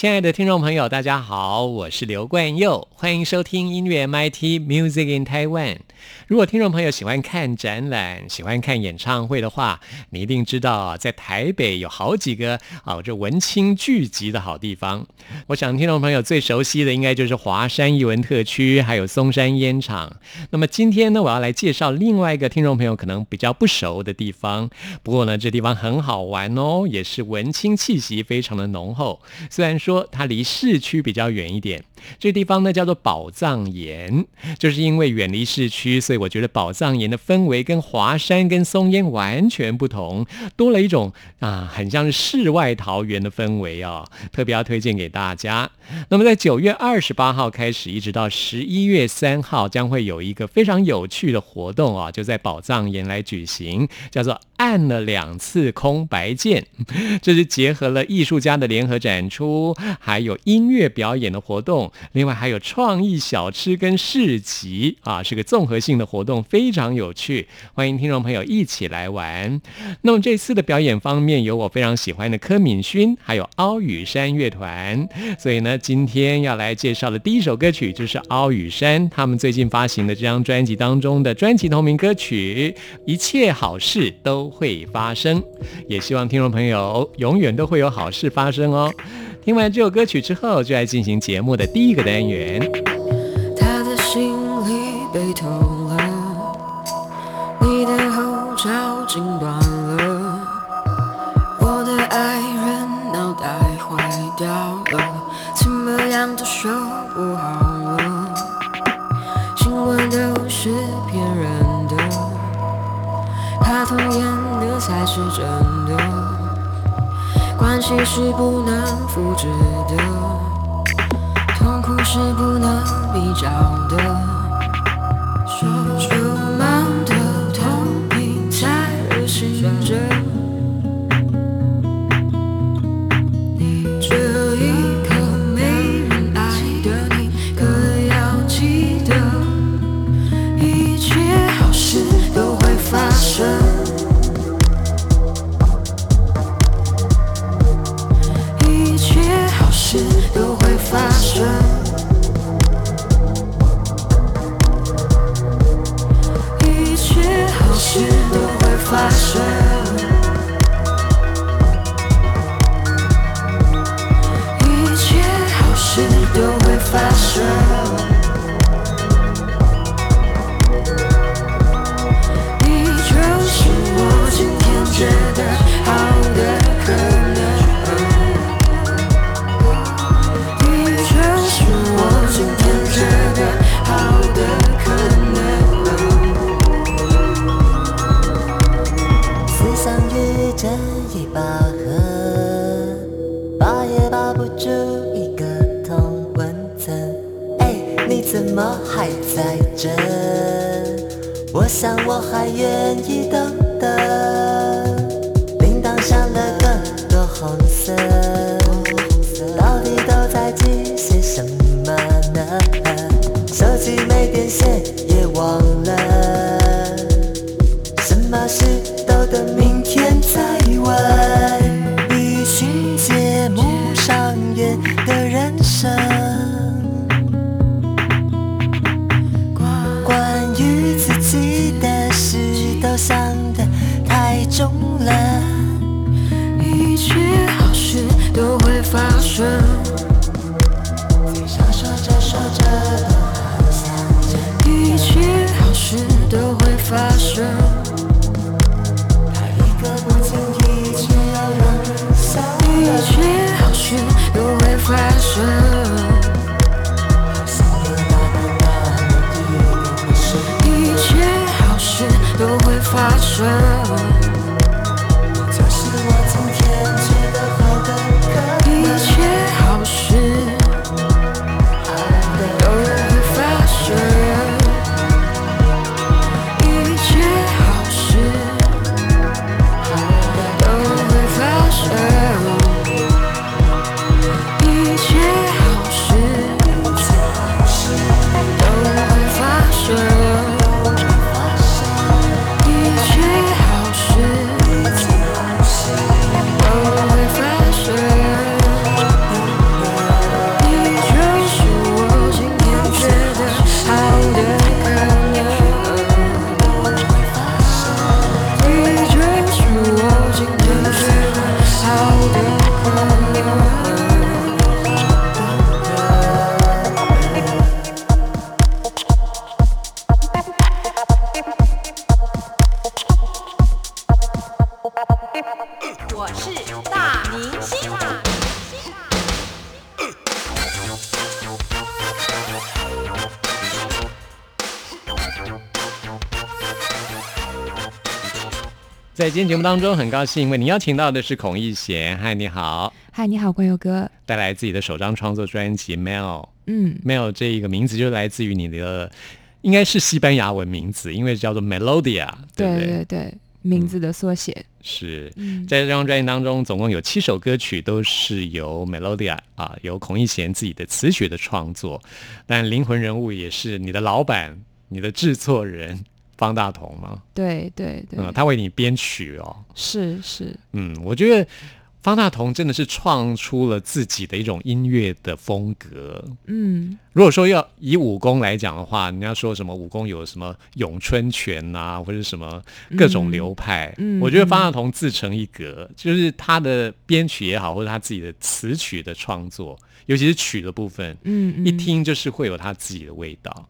亲爱的听众朋友，大家好，我是刘冠佑，欢迎收听音乐 MIT Music in Taiwan。如果听众朋友喜欢看展览、喜欢看演唱会的话，你一定知道，在台北有好几个啊这文青聚集的好地方。我想听众朋友最熟悉的应该就是华山艺文特区，还有松山烟厂。那么今天呢，我要来介绍另外一个听众朋友可能比较不熟的地方。不过呢，这地方很好玩哦，也是文青气息非常的浓厚。虽然。说它离市区比较远一点，这地方呢叫做宝藏岩，就是因为远离市区，所以我觉得宝藏岩的氛围跟华山跟松烟完全不同，多了一种啊，很像是世外桃源的氛围哦，特别要推荐给大家。那么在九月二十八号开始，一直到十一月三号，将会有一个非常有趣的活动啊，就在宝藏岩来举行，叫做按了两次空白键，这是结合了艺术家的联合展出。还有音乐表演的活动，另外还有创意小吃跟市集啊，是个综合性的活动，非常有趣，欢迎听众朋友一起来玩。那么这次的表演方面，有我非常喜欢的柯敏勋，还有凹羽山乐团。所以呢，今天要来介绍的第一首歌曲就是凹羽山他们最近发行的这张专辑当中的专辑同名歌曲《一切好事都会发生》，也希望听众朋友永远都会有好事发生哦。听完这首歌曲之后，就来进行节目的第一个单元。他的心里被偷，照镜断了，我的爱人脑袋坏掉了，怎么样都修不好了。新闻都是骗人的，他童演的才是真的。关系是不能复制的，痛苦是不能比较的，在记些什么呢？手机没电线也忘了，什么事都等明天再问。一行节目上演的人生，关于自己的事都想得太重了，一切好事都会发生。发生。今天节目当中，很高兴为您邀请到的是孔奕贤。嗨，你好，嗨，你好，关友哥。带来自己的首张创作专辑《Mel》。嗯，Mel 这一个名字就来自于你的，应该是西班牙文名字，因为叫做 Melodia，对不对对？对对，名字的缩写。是。嗯，在这张专辑当中，总共有七首歌曲，都是由 Melodia 啊，由孔奕贤自己的词曲的创作，但灵魂人物也是你的老板、你的制作人方大同吗，对对对，嗯，他为你编曲哦，是是，嗯，我觉得方大同真的是创出了自己的一种音乐的风格。嗯。如果说要以武功来讲的话，人家说什么武功有什么咏春拳呐、或者什么各种流派，嗯嗯。我觉得方大同自成一格，就是他的编曲也好，或者他自己的词曲的创作，尤其是曲的部分，嗯嗯，一听就是会有他自己的味道。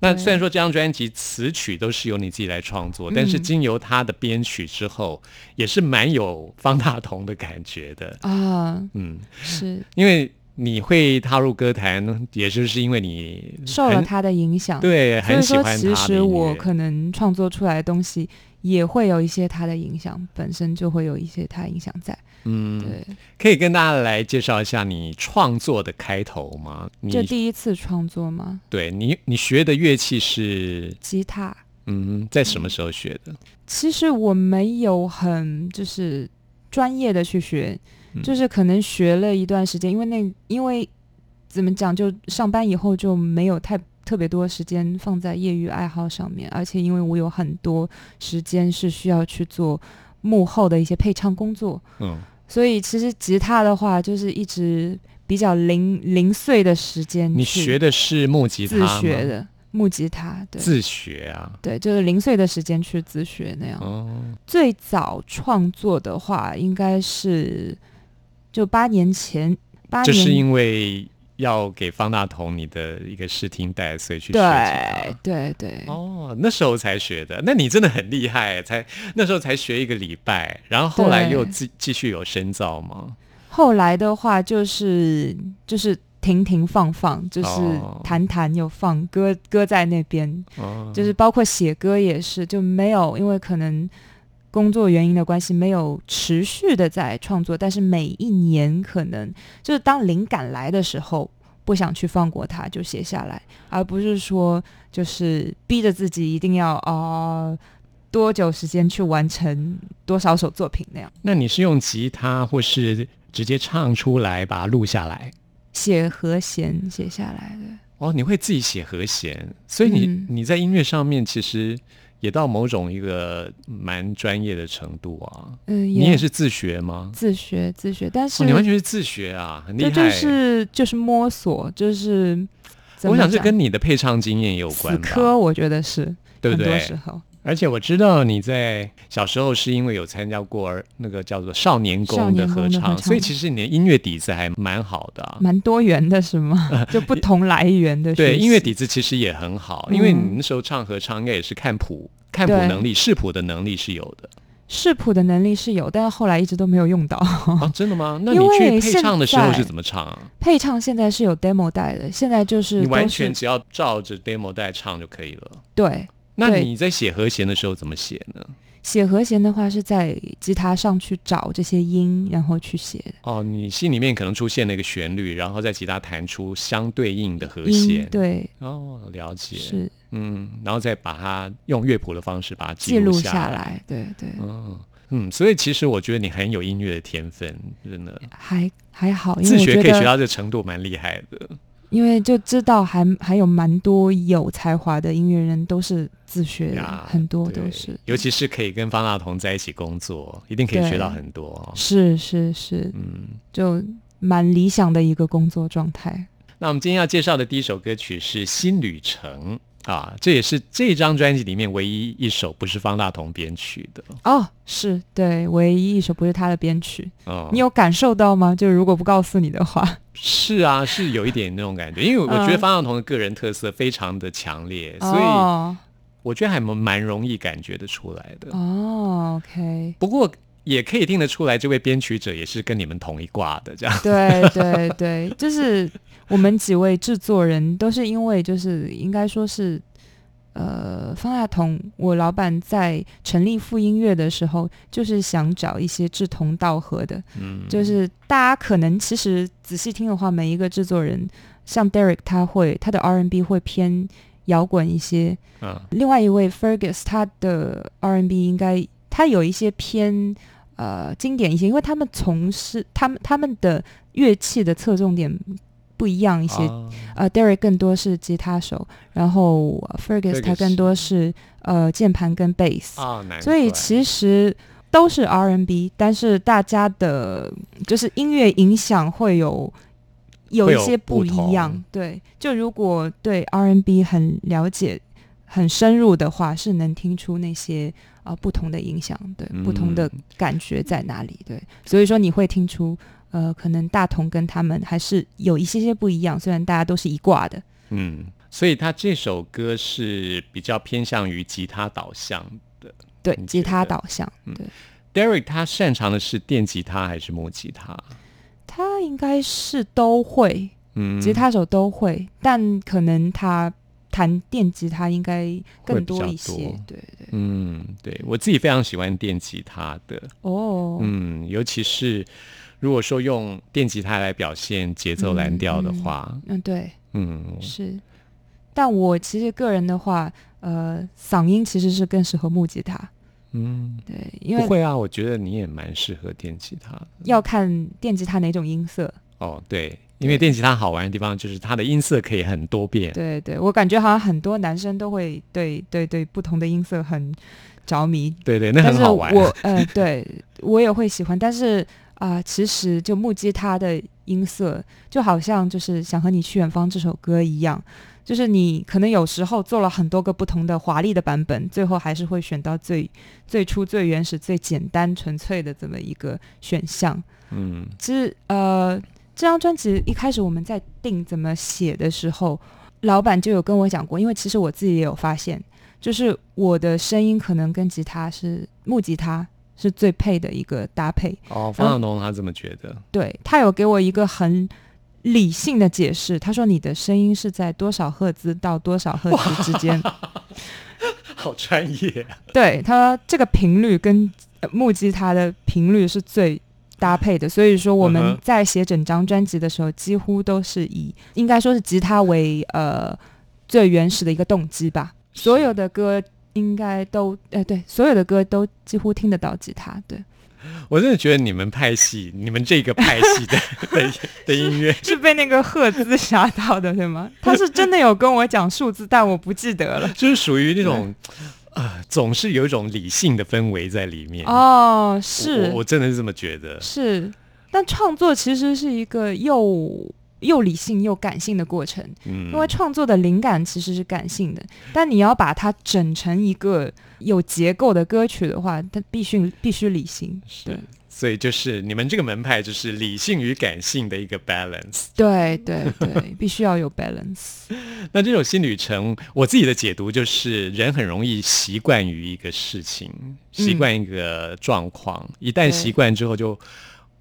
那虽然说这张专辑词曲都是由你自己来创作，但是嗯经由他的编曲之后，也是蛮有方大同的感觉的。啊，嗯，是因为你会踏入歌坛，也就是因为你受了他的影响。，对很喜欢他其实我可能创作出来的东西也会有一些他的影响，本身就会有一些他影响在。嗯，对，可以跟大家来介绍一下你创作的开头吗？你这第一次创作吗？对你你学的乐器是吉他。嗯，在什么时候学的？其实我没有很就是专业的去学，嗯就是可能学了一段时间，因为那因为怎么讲，就上班以后就没有太特别多时间放在业余爱好上面，而且因为我有很多时间是需要去做幕后的一些配唱工作，嗯，所以其实吉他的话就是一直比较零零碎的时间你学的是木吉他自学的木吉他，对自学啊？对，就是零碎的时间去自学那样。哦，最早创作的话，应该是就八年前，八年就是因为要给方大同你的一个试听带，所以去学对。对对，哦，那时候才学的，那你真的很厉害，才那时候才学一个礼拜，然后后来又继继续有深造吗？后来的话就是就是停停放放，就是哦弹弹又放，歌歌在那边，哦，就是包括写歌也是，就没有因为可能。工作原因的关系，没有持续的在创作，但是每一年可能就是当灵感来的时候，不想去放过它，就写下来，而不是说就是逼着自己一定要哦、多久时间去完成多少首作品那样。那你是用吉他或是直接唱出来把它录下来？写和弦写下来的，哦，你会自己写和弦，所以你、嗯你在音乐上面其实也到某种一个蛮专业的程度啊。嗯，你也是自学吗？自学自学，但是、哦，你完全是自学啊，很厉这害。就是就是摸索，就是我想这跟你的配唱经验有关死吧，磕，我觉得是对不对很多时？候而且我知道你在小时候是因为有参加过儿那个叫做少年宫的合唱，所以其实你的音乐底子还蛮好的、啊。蛮多元的，是吗？就不同来源的对，音乐底子其实也很好，嗯因为你那时候唱合唱应该也是看谱、看谱能力、视谱的能力是有的视谱的能力是有，但是后来一直都没有用到。啊，真的吗？那你去配唱的时候是怎么唱啊？配唱现在是有 demo 带的，现在就是你完全只要照着 demo 带唱就可以了。对那你在写和弦的时候怎么写呢？写和弦的话是在吉他上去找这些音，然后去写的哦，你心里面可能出现了一个旋律，然后在吉他弹出相对应的和弦。，对，哦，了解。是嗯，然后再把它用乐谱的方式把它记录下下来，对对，嗯嗯，所以其实我觉得你很有音乐的天分，真的，还还好，因自学可以学到这程度，蛮厉害的。因为就知道还还有蛮多有才华的音乐人都是自学很多都是，尤其是可以跟方大同在一起工作，一定可以对学到很多哦。是是是，嗯，就蛮理想的一个工作状态。那我们今天要介绍的第一首歌曲是《新旅程》啊，这也是这张专辑里面唯一一首不是方大同编曲的哦，是对，唯一一首不是他的编曲，哦。你有感受到吗？就如果不告诉你的话，是啊，是有一点那种感觉，因为我觉得嗯方大同的个人特色非常的强烈，所以哦我觉得还蛮蛮容易感觉得出来的。哦，OK，不过也可以听得出来，这位编曲者也是跟你们同一挂的，这样。对对对，就是我们几位制作人都是因为就是应该说是。呃，方大同，我老板在成立副音乐的时候，就是想找一些志同道合的，嗯，就是大家可能其实仔细听的话，每一个制作人，像 Derek 他会他的 R&B 会偏摇滚一些，嗯另外一位 Fergus 他的 R&B 应该他有一些偏呃经典一些，因为他们从事他们他们的乐器的侧重点不一样一些。啊呃，Derek 更多是吉他手，然后、呃 Fergus 他更多是呃键盘跟 bass。啊，所以其实都是 R&B，但是大家的就是音乐影响会有有一些不一样。对，就如果对 R&B 很了解、很深入的话，是能听出那些啊、不同的影响，对，不同的嗯感觉在哪里。对，所以说你会听出。呃，可能大同跟他们还是有一些些不一样，虽然大家都是一挂的。嗯，所以他这首歌是比较偏向于吉他导向的。对，吉他导向，嗯对，Derek 他擅长的是电吉他还是木吉他？他应该是都会，嗯，吉他手都会，但可能他弹电吉他应该更多一些。对对，嗯，对我自己非常喜欢电吉他的，哦，嗯，尤其是如果说用电吉他来表现节奏蓝调的话，嗯，对，嗯，是。但我其实个人的话，呃，嗓音其实是更适合木吉他，嗯，对，因为不会啊，我觉得你也蛮适合电吉他。要看电吉他哪种音色。哦，对，因为电吉他好玩的地方就是它的音色可以很多变。对对，我感觉好像很多男生都会对对对不同的音色很着迷，对对，那很好玩。我呃，对我也会喜欢，但是啊、其实就木吉他的音色，就好像就是想和你去远方这首歌一样，就是你可能有时候做了很多个不同的华丽的版本，最后还是会选到最最初、最原始、最简单、纯粹的这么一个选项。嗯其实呃，这张专辑一开始我们在定怎么写的时候，老板就有跟我讲过，因为其实我自己也有发现，就是我的声音可能跟吉他是木吉他是最配的一个搭配。哦，方向农他这么觉得。对他有给我一个很理性的解释，他说你的声音是在多少赫兹到多少赫兹之间，好专业、啊。对他说这个频率跟呃木吉他的频率是最搭配的，所以说我们在写整张专辑的时候，几乎都是以应该说是吉他为呃最原始的一个动机吧。所有的歌应该都呃对，所有的歌都几乎听得到吉他。对，我真的觉得你们派系，你们这个派系的 的的音乐，是被那个赫兹吓到的，对吗？他是真的有跟我讲数字，但我不记得了。就是属于那种呃，总是有一种理性的氛围在里面。哦，是我我真的是这么觉得。是，但创作其实是一个又又理性又感性的过程。嗯，因为创作的灵感其实是感性的，但你要把它整成一个有结构的歌曲的话，它必须必须理性。对是，所以就是你们这个门派就是理性与感性的一个 balance。对对对，必须要有 balance。那这种新旅程，我自己的解读就是，人很容易习惯于一个事情，习惯一个状况，一旦习惯之后，就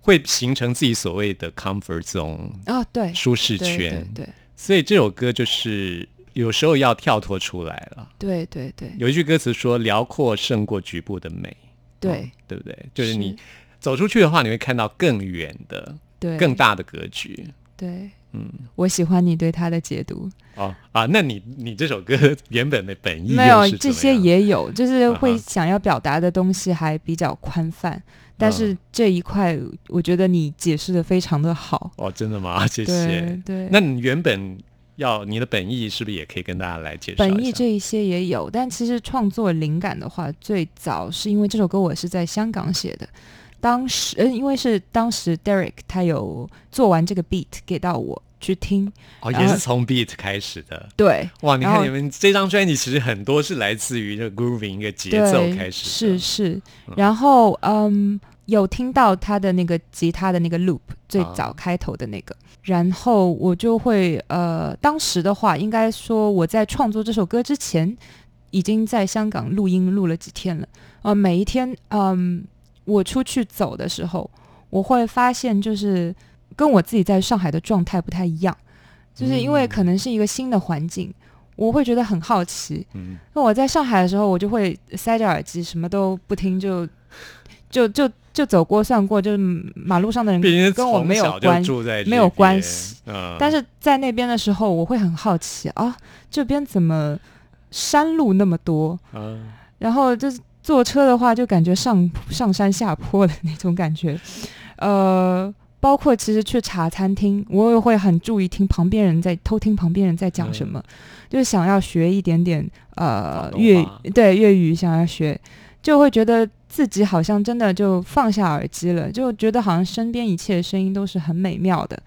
会形成自己所谓的 comfort zone 哦，对，舒适对圈。对对，所以这首歌就是有时候要跳脱出来了。对对对有一句歌词说：“辽阔胜过局部的美。”对哦对不对？就是是你走出去的话，你会看到更远的、对，更大的格局。对，嗯，我喜欢你对他的解读。哦啊，那你你这首歌原本的本意没有这些也有，就是会想要表达的东西还比较宽泛，但是嗯这一块我觉得你解释的非常的好。哦，真的吗？谢对谢。对，那你原本要你的本意是不是也可以跟大家来介绍？本意这一些也有，但其实创作灵感的话，最早是因为这首歌我是在香港写的，当时呃，因为是当时 Derek 他有做完这个 beat 给到我去听，哦，也是从 beat 开始的。对哇，你看你们这张专辑其实很多是来自于这个 grooving 一个节奏，开始是的。是，然后嗯，有听到他的那个吉他的那个 loop 最啊早开头的那个，然后我就会呃，当时的话，应该说我在创作这首歌之前，已经在香港录音录了几天了，呃，每一天嗯，我出去走的时候，我会发现就是跟我自己在上海的状态不太一样，就是因为可能是一个新的环境。我会觉得很好奇，嗯，那我在上海的时候，我就会塞着耳机，什么都不听，就就就就走过算过，就是马路上的人跟我没有关没有关系。嗯，但是在那边的时候，我会很好奇啊，这边怎么山路那么多？嗯然后就是坐车的话，就感觉上上山下坡的那种感觉。呃，包括其实去茶餐厅，我也会很注意听旁边人在偷听旁边人在讲什么，就是想要学一点点呃粤话对粤语，想要学，就会觉得自己好像真的就放下耳机了，就觉得好像身边一切声音都是很美妙的。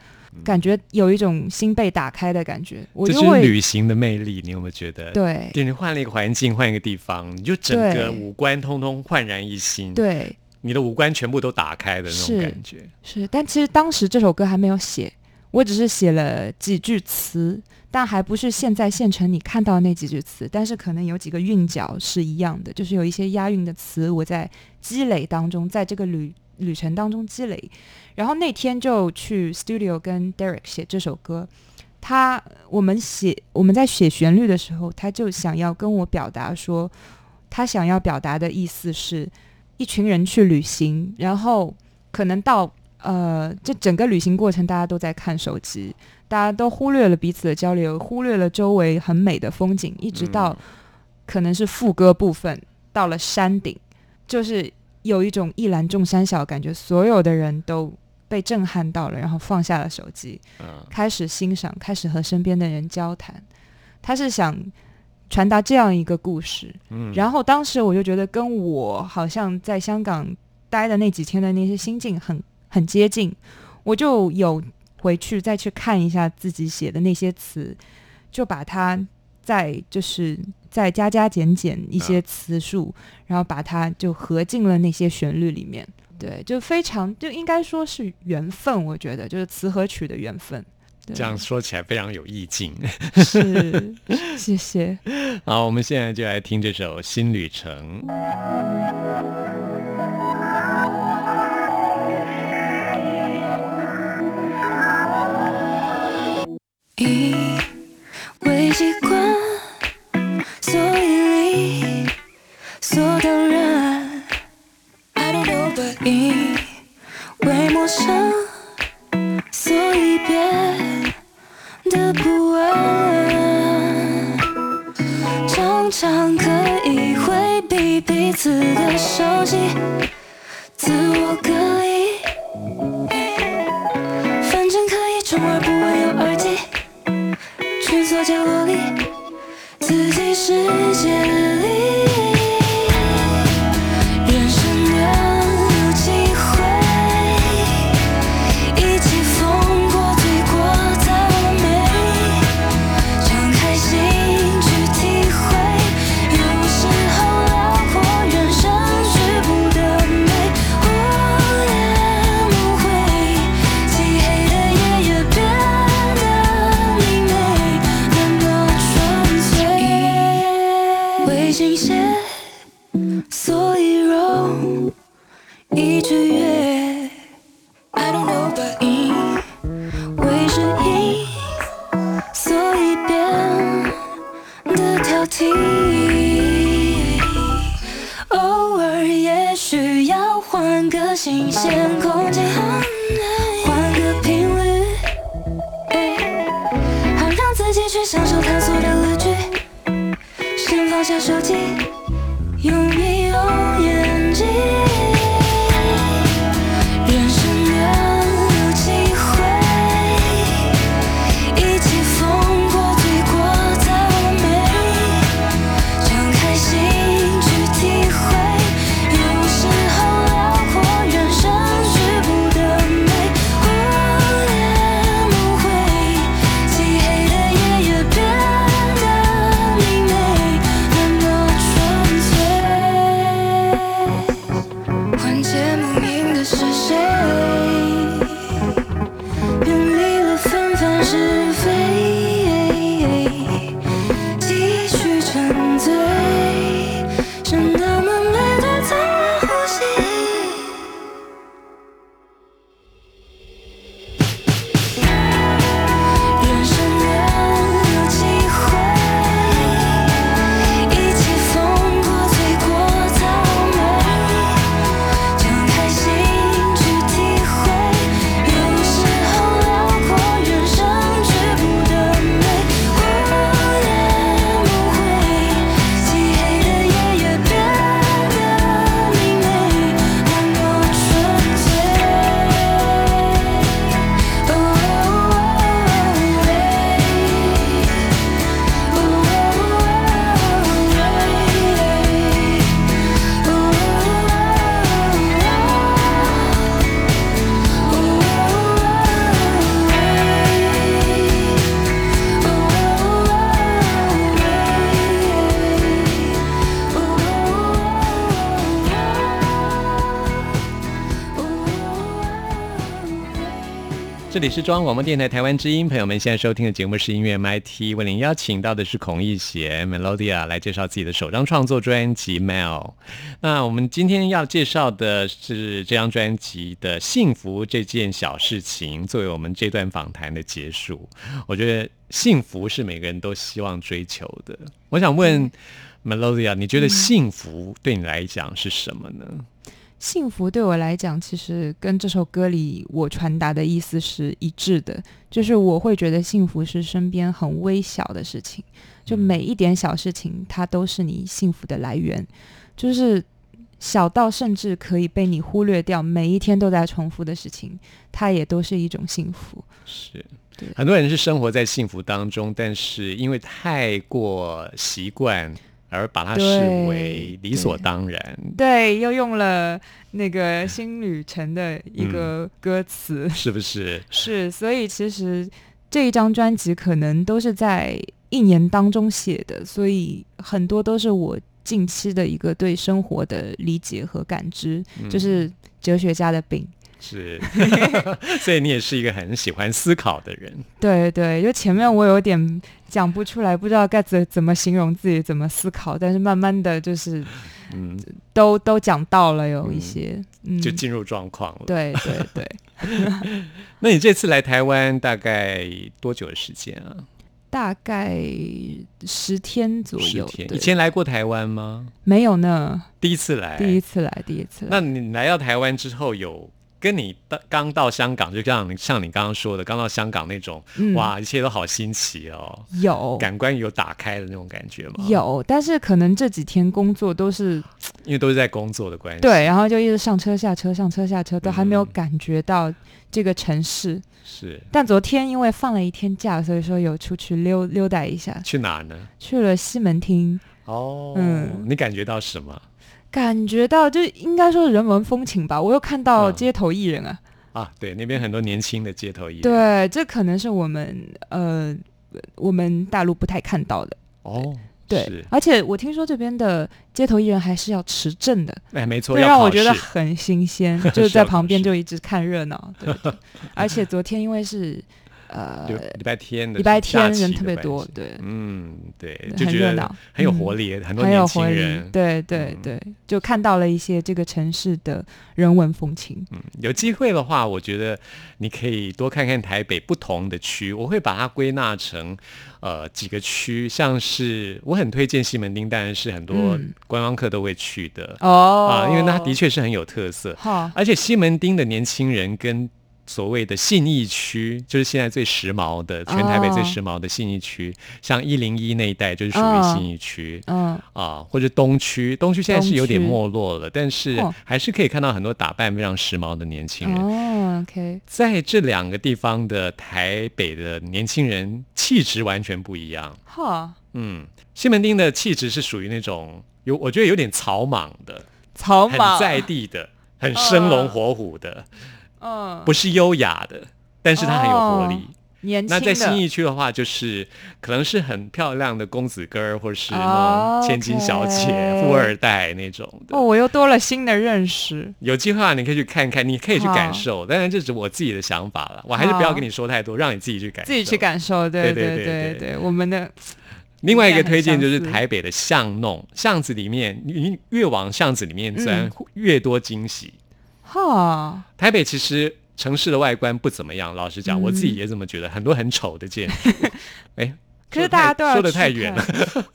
感觉有一种心被打开的感觉，我这就是就会旅行的魅力，你有没有觉得？，对。对你换了一个环境，换一个地方，你就整个五官通通焕然一新，，对你的五官全部都打开的那种感觉。是，但其实当时这首歌还没有写，我只是写了几句词，但还不是现在现成你看到的那几句词，但是可能有几个韵脚是一样的，就是有一些押韵的词，我在积累当中，在这个旅旅程当中积累，然后那天就去 studio 跟 Derek 写这首歌。他我们写我们在写旋律的时候，他就想要跟我表达说，他想要表达的意思是，一群人去旅行，然后可能到呃，这整个旅行过程大家都在看手机，大家都忽略了彼此的交流，忽略了周围很美的风景，一直到可能是副歌部分到了山顶，就是有一种一览众山小的感觉，所有的人都被震撼到了，然后放下了手机，嗯开始欣赏，开始和身边的人交谈。他是想传达这样一个故事，嗯然后当时我就觉得跟我好像在香港待的那几天的那些心境很很接近，我就有回去再去看一下自己写的那些词，就把它再就是再加加减减一些词数，然后把它就合进了那些旋律里面。对，就非常就应该说是缘分，我觉得就是词和曲的缘分。对这样说起来非常有意境。是，谢谢。好，我们现在就来听这首《新旅程》。因为习惯，所以理所当然。I don't know, but 因为陌生，常可以回避彼此的熟悉，自我隔离。反正可以充耳不闻有耳机，蜷缩角落里，自己世界里。真的。是中央广播电台台湾之音，朋友们现在收听的节目是音乐 MIT，为您邀请到的是孔奕贤 Melodia 来介绍自己的首张创作专辑《Mel》。那我们今天要介绍的是这张专辑的幸福这件小事情，作为我们这段访谈的结束。我觉得幸福是每个人都希望追求的。我想问 Melodia，你觉得幸福对你来讲是什么呢？幸福对我来讲，其实跟这首歌里我传达的意思是一致的，就是我会觉得幸福是身边很微小的事情，就每一点小事情，它都是你幸福的来源，就是小到甚至可以被你忽略掉，每一天都在重复的事情，它也都是一种幸福。是，很多人是生活在幸福当中，但是因为太过习惯而把它视为理所当然。对，又用了那个新旅程的一个歌词，是不是？是，所以其实这一张专辑可能都是在一年当中写的，所以很多都是我近期的一个对生活的理解和感知，就是哲学家的病。是，所以你也是一个很喜欢思考的人。对对，就前面我有点讲不出来，不知道该怎怎么形容自己怎么思考，但是慢慢的就是嗯，都都讲到了有一些，嗯，就进入状况了。，对对对，那你这次来台湾大概多久的时间啊？大概十天左右。十天。以前来过台湾吗？没有呢，第一次来。第一次来，第一次来。那你来到台湾之后，有跟你到刚到香港，就像你像你刚刚说的，刚到香港那种，嗯哇，一切都好新奇哦，有感官有打开的那种感觉吗？，有，但是可能这几天工作都是因为都是在工作的关系。对，然后就一直上车下车上车下车，都还没有嗯感觉到这个城市。是但昨天因为放了一天假，所以说有出去溜溜达一下，去哪呢？去了西门町，哦，嗯你感觉到什么感觉到就应该说是人文风情吧。我又看到嗯街头艺人啊，啊？对，那边很多年轻的街头艺人。，对，这可能是我们呃我们大陆不太看到的。哦，对，而且我听说这边的街头艺人还是要持证的，哎，没错，这让我觉得很新鲜，就是在旁边就一直看热闹。对对，而且昨天因为是呃礼拜天的礼拜天人特别多对，嗯，对，就觉得很热闹很有嗯活力，很多年轻人，，对对嗯。对，就看到了一些这个城市的人文风情。嗯，有机会的话，我觉得你可以多看看台北不同的区，我会把它归纳成呃几个区，像是我很推荐西门町，当然是很多嗯观光客都会去的哦啊、因为它的确是很有特色，哈，而且西门町的年轻人跟所谓的信义区，就是现在最时髦的，全台北最哦。时髦的信义区，像一零一那一带就是属于嗯。信义区。嗯，啊，或者东区，东区现在是有点没落了，但是哦。还是可以看到很多打扮非常时髦的年轻人。哦，OK，在这两个地方的台北的年轻人气质完全不一样。哈，嗯，西门町的气质是属于那种有，我觉得有点草莽的，很草莽。在地的，很生龙活虎的，嗯，不是优雅的，但是它很有活力。哦年轻那在的信义区的话，就是可能是很漂亮的公子哥儿，或者是那哦种千金小姐、富二代那种的。哦，我又多了新的认识。有机会啊，你可以去看看，你可以去感受。当然，这只是我自己的想法了，我还是不要跟你说太多，让你自己去感受。自己去。感受，对对对对对对对，我们的另外一个推荐就是台北的巷弄，巷子里面，你越往巷子里面钻，嗯越多惊喜。哈，台北其实城市的外观不怎么样，老实讲，嗯我自己也这么觉得，很多很丑的建筑。哎，可是大家都要说的太远了，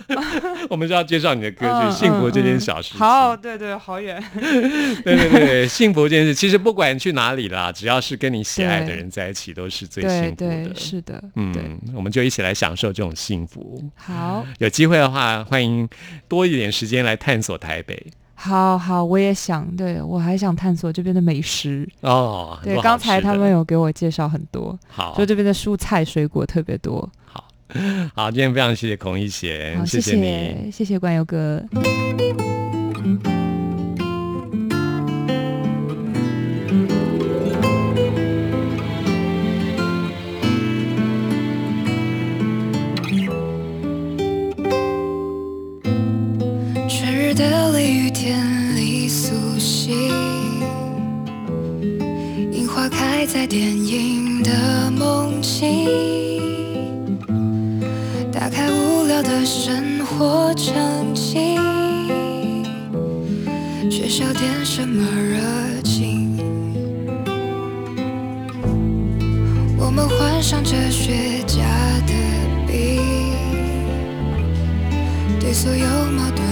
我们就要介绍你的歌曲《嗯幸福这件嗯小事情》。好，对对，好远。对对对，幸福这件事，其实不管去哪里啦，只要是跟你喜爱的人在一起，都是最幸福对对，的。是的，对，嗯，我们就一起来享受这种幸福。好，有机会的话，欢迎多一点时间来探索台北好好，我也想，对我还想探索这边的美食。哦。很对，刚才他们有给我介绍很多，好就这边的蔬菜水果特别多。好好，今天非常谢谢孔一贤，好，谢谢你。谢谢关佑哥。春电影的梦境。打开无聊的生活场景，缺少点什么热情。我们换上哲学家的笔。对所有矛盾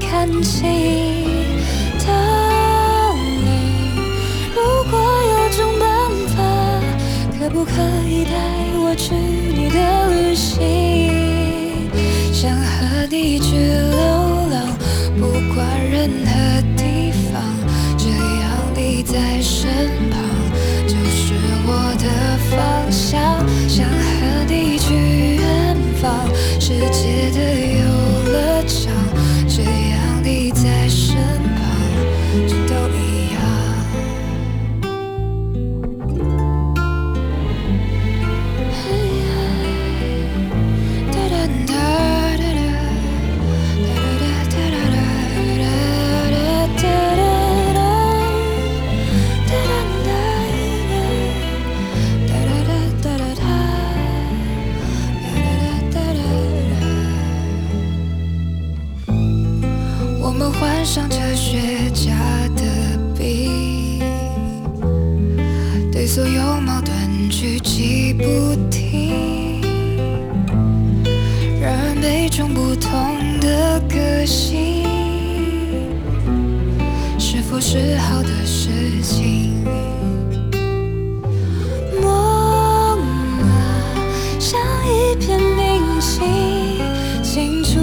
看清。道理，如果有种办法，可不可以带我去你的旅行？想和你去流浪，不管任何地方，只要你在身旁，就是我的方向。想和你去远方，世界的游乐场，是否是好的事情？梦啊，像一片明镜，清楚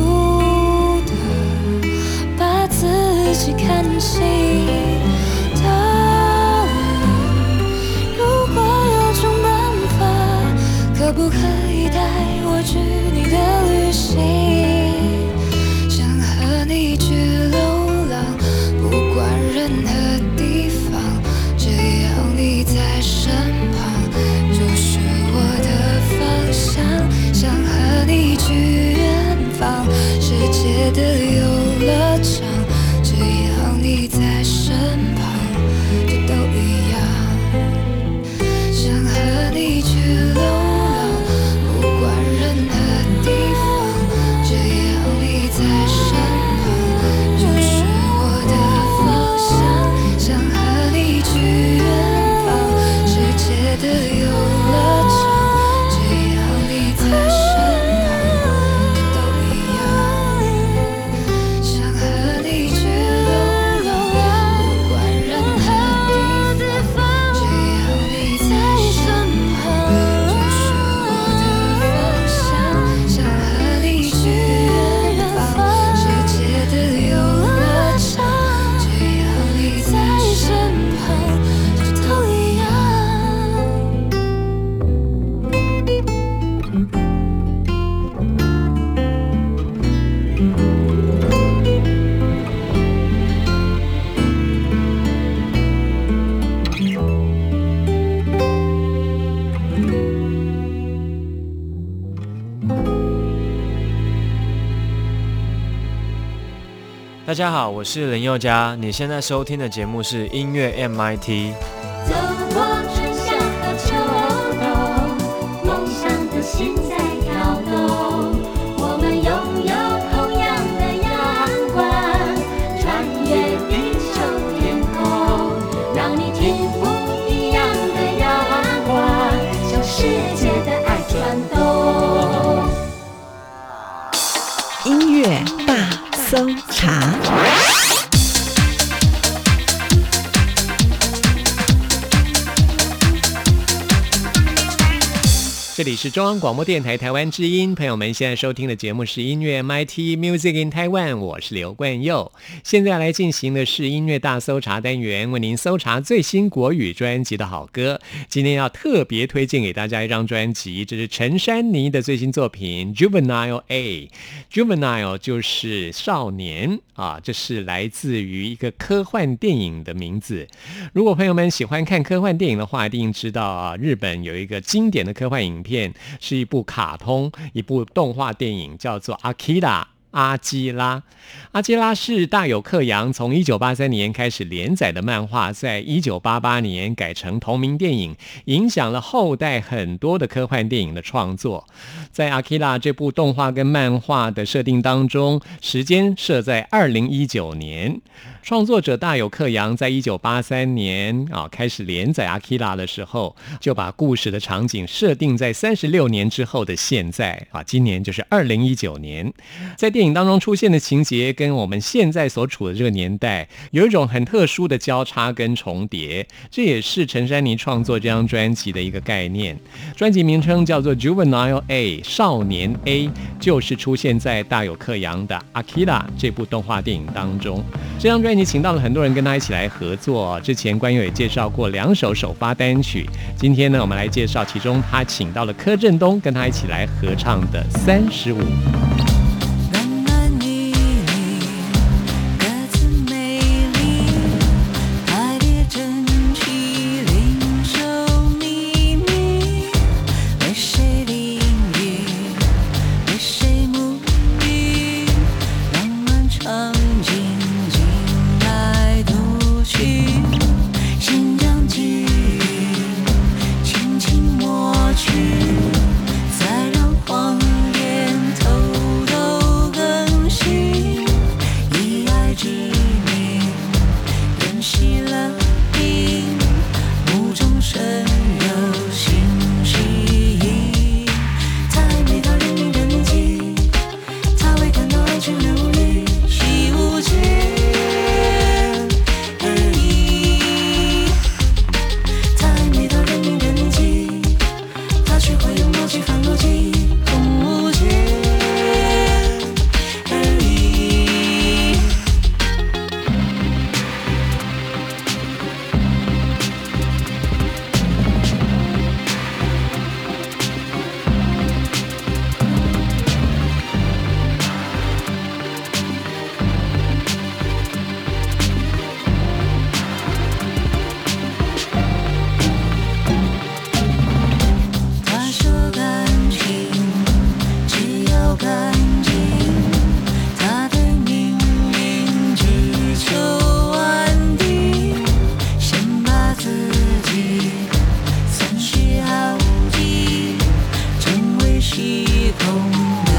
的把自己看清。的游大家好，我是林宥嘉，你现在收听的节目是音乐 MIT。是中央广播电台台湾之音，朋友们现在收听的节目是音乐 MIT Music in Taiwan，我是刘冠佑。现在来进行的是音乐大搜查单元，为您搜查最新国语专辑的好歌。今天要特别推荐给大家一张专辑，这是陈珊妮的最新作品《Juvenile A》。Juvenile 就是少年啊，这是来自于一个科幻电影的名字。如果朋友们喜欢看科幻电影的话，一定知道啊，日本有一个经典的科幻影片，是一部卡通，一部动画电影，叫做《阿基拉》。阿基拉，阿基拉是大有克洋从一九八三年开始连载的漫画，在一九八八年改成同名电影，影响了后代很多的科幻电影的创作。在阿基拉这部动画跟漫画的设定当中，时间设在二零一九年。创作者大有克洋在一九八三年啊开始连载阿基拉的时候，就把故事的场景设定在三十六年之后的现在啊，今年就是二零一九年。在电影当中出现的情节跟我们现在所处的这个年代有一种很特殊的交叉跟重叠，这也是陈珊妮创作这张专辑的一个概念。专辑名称叫做《Juvenile A》，少年 A，就是出现在大有克洋的《阿基拉》这部动画电影当中。这张专你请到了很多人跟他一起来合作，之前关友也介绍过两首首发单曲。今天呢，我们来介绍其中他请到了柯震东跟他一起来合唱的《三十五》。take.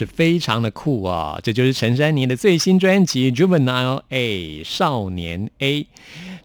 是非常的酷啊！这就是陈珊妮的最新专辑《Juvenile A》少年 A。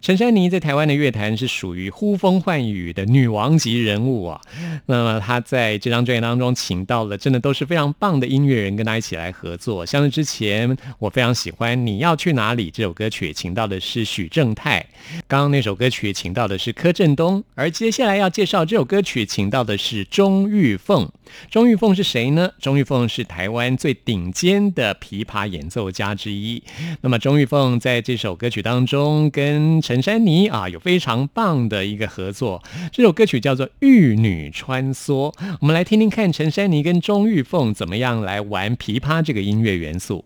陈珊妮在台湾的乐坛是属于呼风唤雨的女王级人物啊。那么她在这张专辑当中请到了真的都是非常棒的音乐人跟她一起来合作，像是之前我非常喜欢《你要去哪里》这首歌曲，请到的是许正泰；刚刚那首歌曲请到的是柯震东，而接下来要介绍这首歌曲请到的是钟玉凤。钟玉凤是谁呢？钟玉凤是台湾最顶尖的琵琶演奏家之一。那么钟玉凤在这首歌曲当中跟陈珊妮啊有非常棒的一个合作，这首歌曲叫做《玉女穿梭》。我们来听听看陈珊妮跟钟玉凤怎么样来玩琵琶这个音乐元素。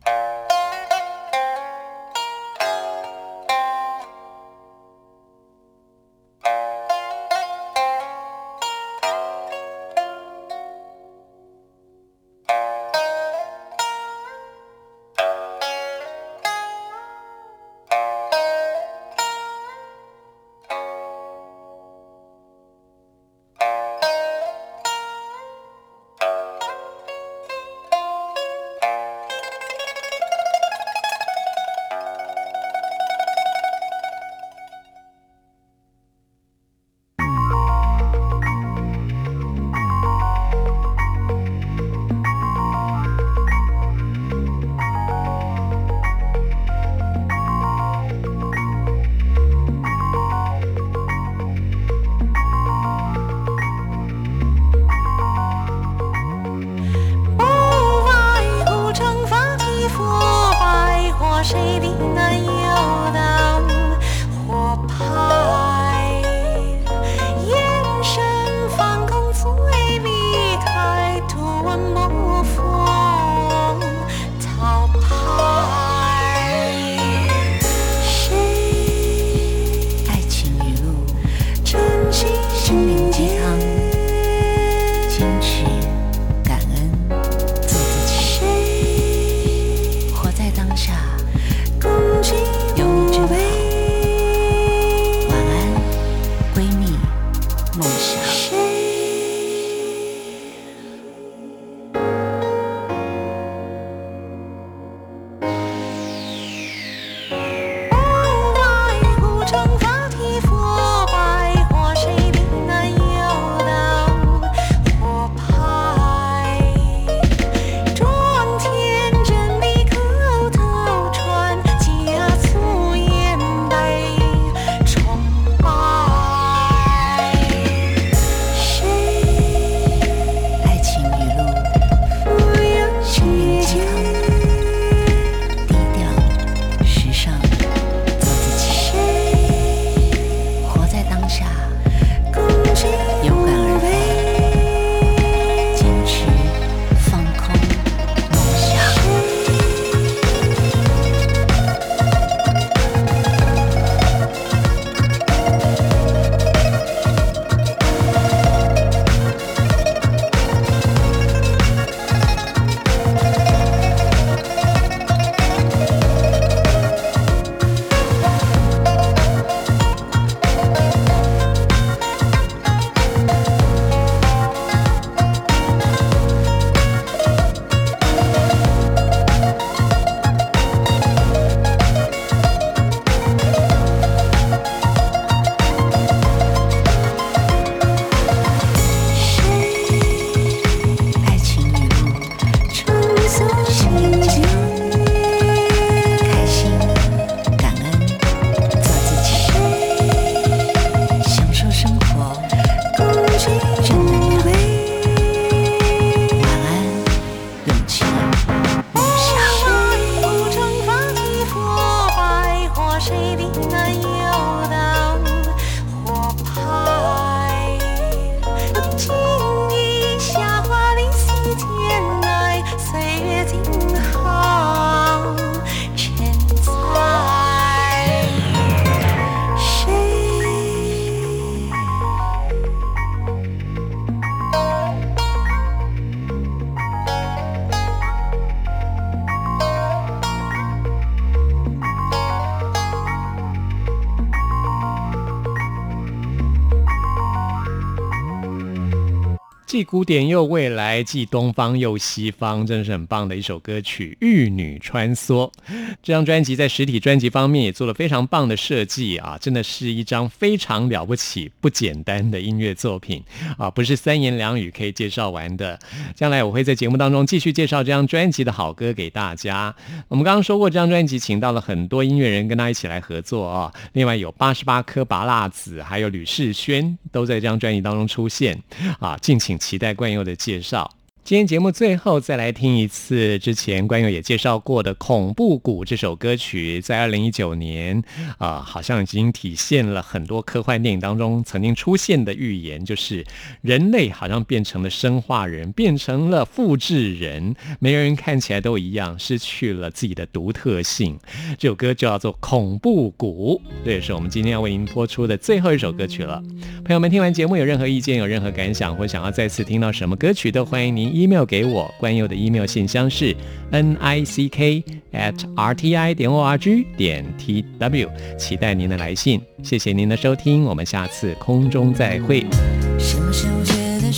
既古典又未来，既东方又西方，真的是很棒的一首歌曲《玉女穿梭》。这张专辑在实体专辑方面也做了非常棒的设计啊，真的是一张非常了不起、不简单的音乐作品啊，不是三言两语可以介绍完的。将来我会在节目当中继续介绍这张专辑的好歌给大家。我们刚刚说过，这张专辑请到了很多音乐人跟他一起来合作啊，另外有八十八颗拔蜡子，还有吕世轩都在这张专辑当中出现啊，敬请。期待冠佑的介绍。今天节目最后再来听一次之前关友也介绍过的《恐怖谷》这首歌曲，在二零一九年啊，好像已经体现了很多科幻电影当中曾经出现的预言，就是人类好像变成了生化人，变成了复制人，每个人看起来都一样，失去了自己的独特性。这首歌就叫做《恐怖谷》，这也是我们今天要为您播出的最后一首歌曲了。朋友们，听完节目有任何意见、有任何感想，或想要再次听到什么歌曲，都欢迎您。Email 给我，关佑的 email 信箱是 n i c k at r t i 点 o r g 点 t w，期待您的来信。谢谢您的收听，我们下次空中再会。什么时候觉得